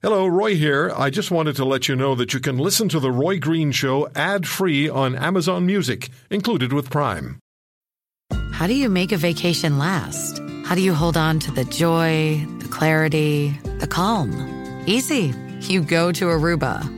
Hello, Roy here. I just wanted to let you know that you can listen to The Roy Green Show ad free on Amazon Music, included with Prime. How do you make a vacation last? How do you hold on to the joy, the clarity, the calm? Easy. You go to Aruba.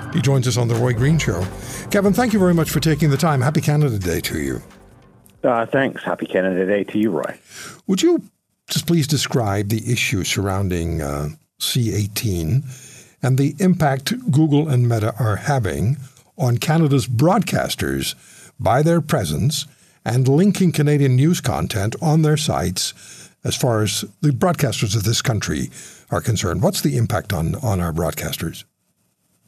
He joins us on The Roy Green Show. Kevin, thank you very much for taking the time. Happy Canada Day to you. Uh, thanks. Happy Canada Day to you, Roy. Would you just please describe the issue surrounding uh, C18 and the impact Google and Meta are having on Canada's broadcasters by their presence and linking Canadian news content on their sites as far as the broadcasters of this country are concerned. What's the impact on, on our broadcasters?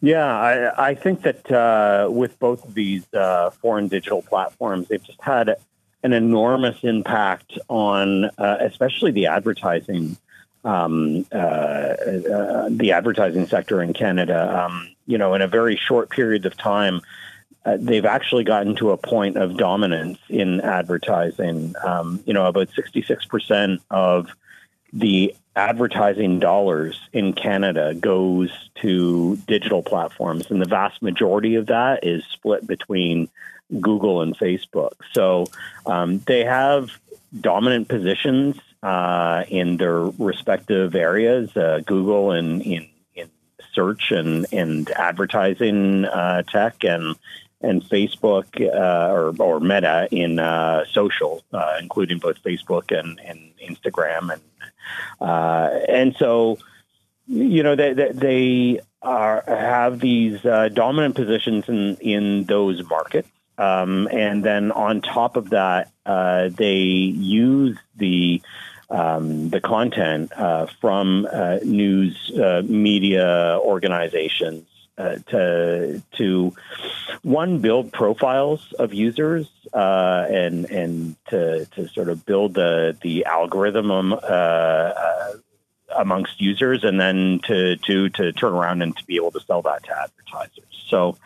Yeah, I, I think that uh, with both of these uh, foreign digital platforms, they've just had an enormous impact on, uh, especially the advertising, um, uh, uh, the advertising sector in Canada. Um, you know, in a very short period of time, uh, they've actually gotten to a point of dominance in advertising. Um, you know, about sixty-six percent of the advertising dollars in Canada goes to digital platforms, and the vast majority of that is split between Google and Facebook. So um, they have dominant positions uh, in their respective areas. Uh, Google in, in in search and and advertising uh, tech and and Facebook uh, or, or Meta in uh, social, uh, including both Facebook and, and Instagram, and uh, and so you know they they are have these uh, dominant positions in in those markets, um, and then on top of that, uh, they use the um, the content from news media organizations uh, to to one build profiles of users uh, and and to to sort of build the the algorithm um, uh, uh, amongst users, and then to to to turn around and to be able to sell that to advertisers. So,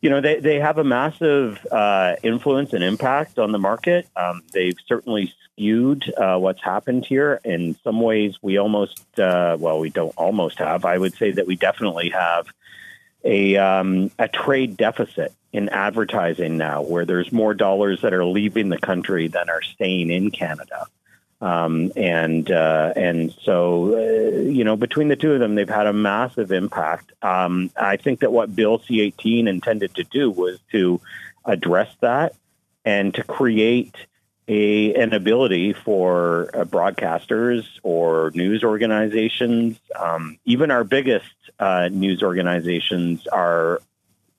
you know, they they have a massive uh, influence and impact on the market. Um, they've certainly skewed uh, what's happened here. In some ways, we almost well, we don't almost have. I would say that we definitely have a um, a trade deficit in advertising now, where there's more dollars that are leaving the country than are staying in Canada. Um, and uh, and so uh, you know between the two of them, they've had a massive impact. Um, I think that what Bill C-18 intended to do was to address that and to create a an ability for uh, broadcasters or news organizations, um, even our biggest uh, news organizations, are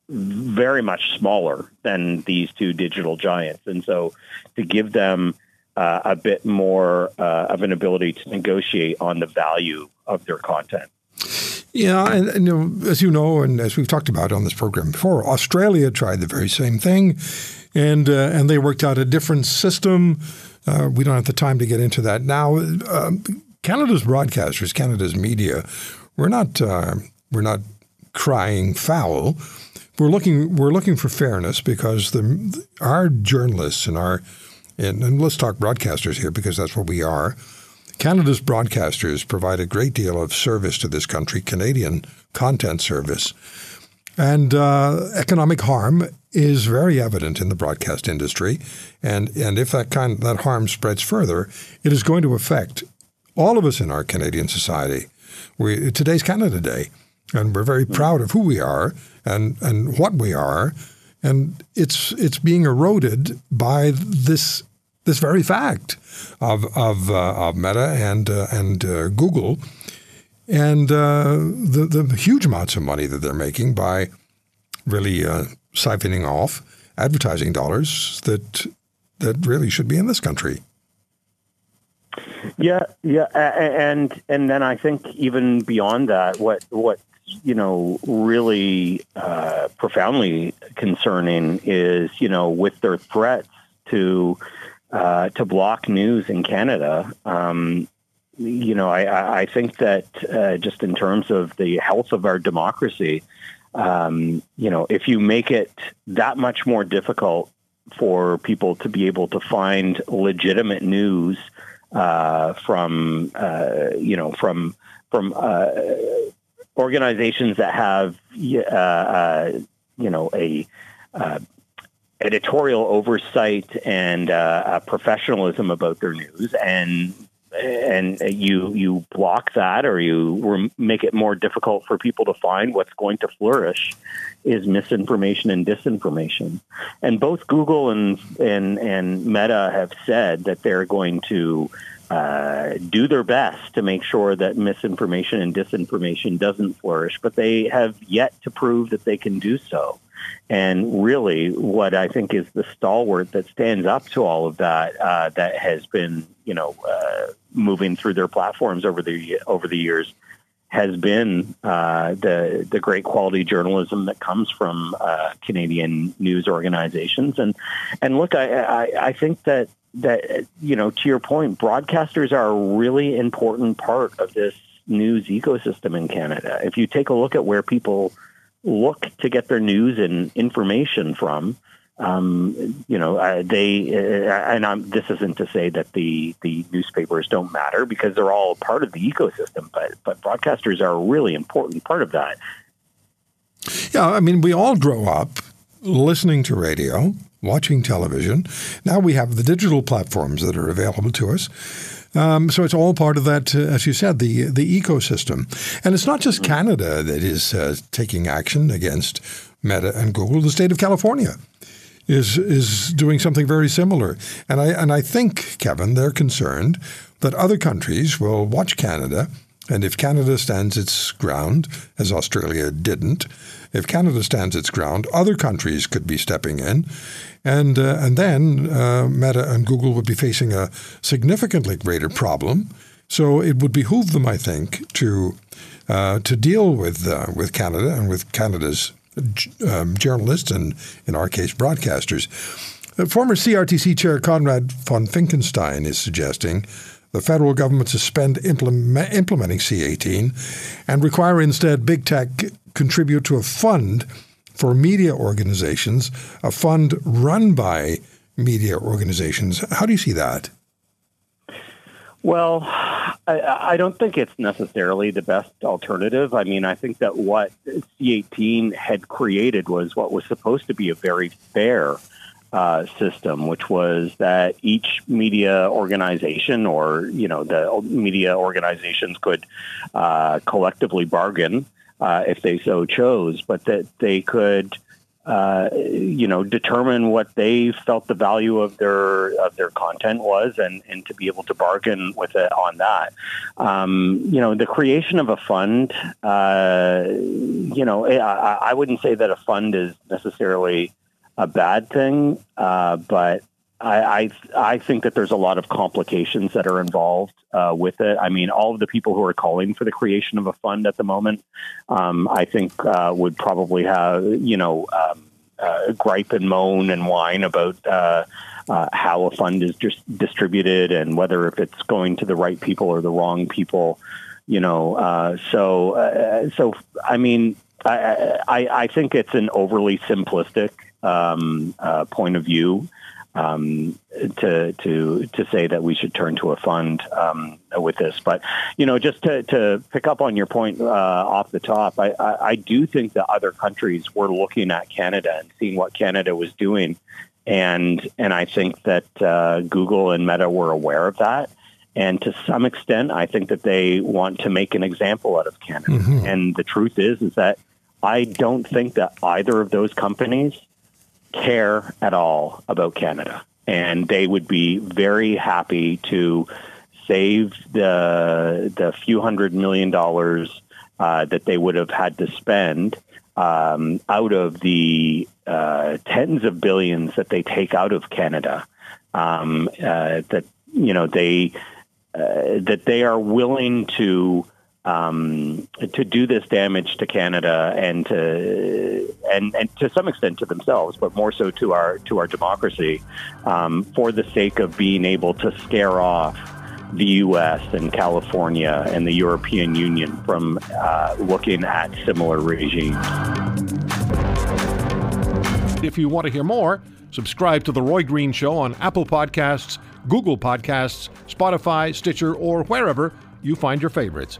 very much smaller than these two digital giants, and so to give them uh, a bit more uh, of an ability to negotiate on the value of their content. Yeah, and, and you know, as you know, and as we've talked about on this program before, Australia tried the very same thing and uh, and they worked out a different system. Uh, we don't have the time to get into that now. Um, Canada's broadcasters, Canada's media, we're not uh, we're not crying foul. We're looking we're looking for fairness because the our journalists and our and, and let's talk broadcasters here because that's what we are. Canada's broadcasters provide a great deal of service to this country, Canadian content service. And uh, economic harm is very evident in the broadcast industry, and and if that kind that harm spreads further, it is going to affect all of us in our Canadian society. We today's Canada Day, and we're very proud of who we are and and what we are, and it's it's being eroded by this this very fact of of, uh, of Meta and uh, and uh, Google and uh, the the huge amounts of money that they're making by really uh, siphoning off advertising dollars that that really should be in this country. Yeah, yeah, and and then I think even beyond that, what what you know, really uh, profoundly concerning is, you know, with their threats to uh, to block news in Canada. Um, you know, I, I think that uh, just in terms of the health of our democracy, um, you know, if you make it that much more difficult for people to be able to find legitimate news uh, from, uh, you know, from from uh, organizations that have, uh, uh, you know, a editorial oversight and professionalism about their news and and you you block that or you make it more difficult for people to find what's going to flourish is misinformation and disinformation and both google and and and meta have said that they're going to uh, do their best to make sure that misinformation and disinformation doesn't flourish, but they have yet to prove that they can do so. And really, what I think is the stalwart that stands up to all of that, uh, that has been, you know, uh, moving through their platforms over the over the years, has been uh, the the great quality journalism that comes from uh, Canadian news organizations. And and look, I, I, I think that that you know, to your point, broadcasters are a really important part of this news ecosystem in Canada. If you take a look at where people look to get their news and information from. Um, you know, uh, they uh, and I'm, this isn't to say that the the newspapers don't matter because they're all part of the ecosystem, but but broadcasters are a really important part of that. Yeah, I mean, we all grow up listening to radio, watching television. Now we have the digital platforms that are available to us. Um, so it's all part of that, uh, as you said, the the ecosystem. And it's not just Canada that is uh, taking action against Meta and Google. The state of California is is doing something very similar. And I and I think, Kevin, they're concerned that other countries will watch Canada, and if Canada stands its ground, as Australia didn't, if Canada stands its ground, other countries could be stepping in, and, uh, and then uh, Meta and Google would be facing a significantly greater problem. So it would behoove them, I think, to, uh, to deal with, uh, with Canada and with Canada's um, journalists and, in our case, broadcasters. Uh, former CRTC Chair Konrad von Finckenstein is suggesting the federal government suspend implement, implementing C18 and require instead big tech contribute to a fund – for media organizations, a fund run by media organizations. How do you see that? Well, I, I, don't think it's necessarily the best alternative. I mean, I think that what C18 had created was what was supposed to be a very fair uh, system, which was that each media organization or, you know, the media organizations could uh, collectively bargain uh, if they so chose, but that they could, uh, you know, determine what they felt the value of their of their content was, and and to be able to bargain with it on that. Um, you know, the creation of a fund. Uh, you know, I, I wouldn't say that a fund is necessarily a bad thing, uh, but I, I, I think that there's a lot of complications that are involved uh, with it. I mean, all of the people who are calling for the creation of a fund at the moment, um, I think, uh, would probably have you know um, uh, gripe and moan and whine about uh, uh, how a fund is just distributed and whether if it's going to the right people or the wrong people. You know, so so I mean, I, I, I think it's an overly simplistic um, point of view um, to to to say that we should turn to a fund um, with this. But you know, just to, to pick up on your point uh, off the top, I, I, I, do think that other countries were looking at Canada and seeing what Canada was doing, and and I think that uh, Google and Meta were aware of that. And to some extent, I think that they want to make an example out of Canada. Mm-hmm. And the truth is, is that I don't think that either of those companies care at all about Canada. And they would be very happy to save the the few hundred million dollars uh, that they would have had to spend um, out of the uh, tens of billions that they take out of Canada. Um, uh, that you know they uh, that they are willing to um, to do this damage to Canada and to and and to some extent to themselves, but more so to our to our democracy, um, for the sake of being able to scare off the U.S. and California and the European Union from uh, looking at similar regimes. If you want to hear more, subscribe to The Roy Green Show on Apple Podcasts, Google Podcasts, Spotify, Stitcher, or wherever you find your favorites.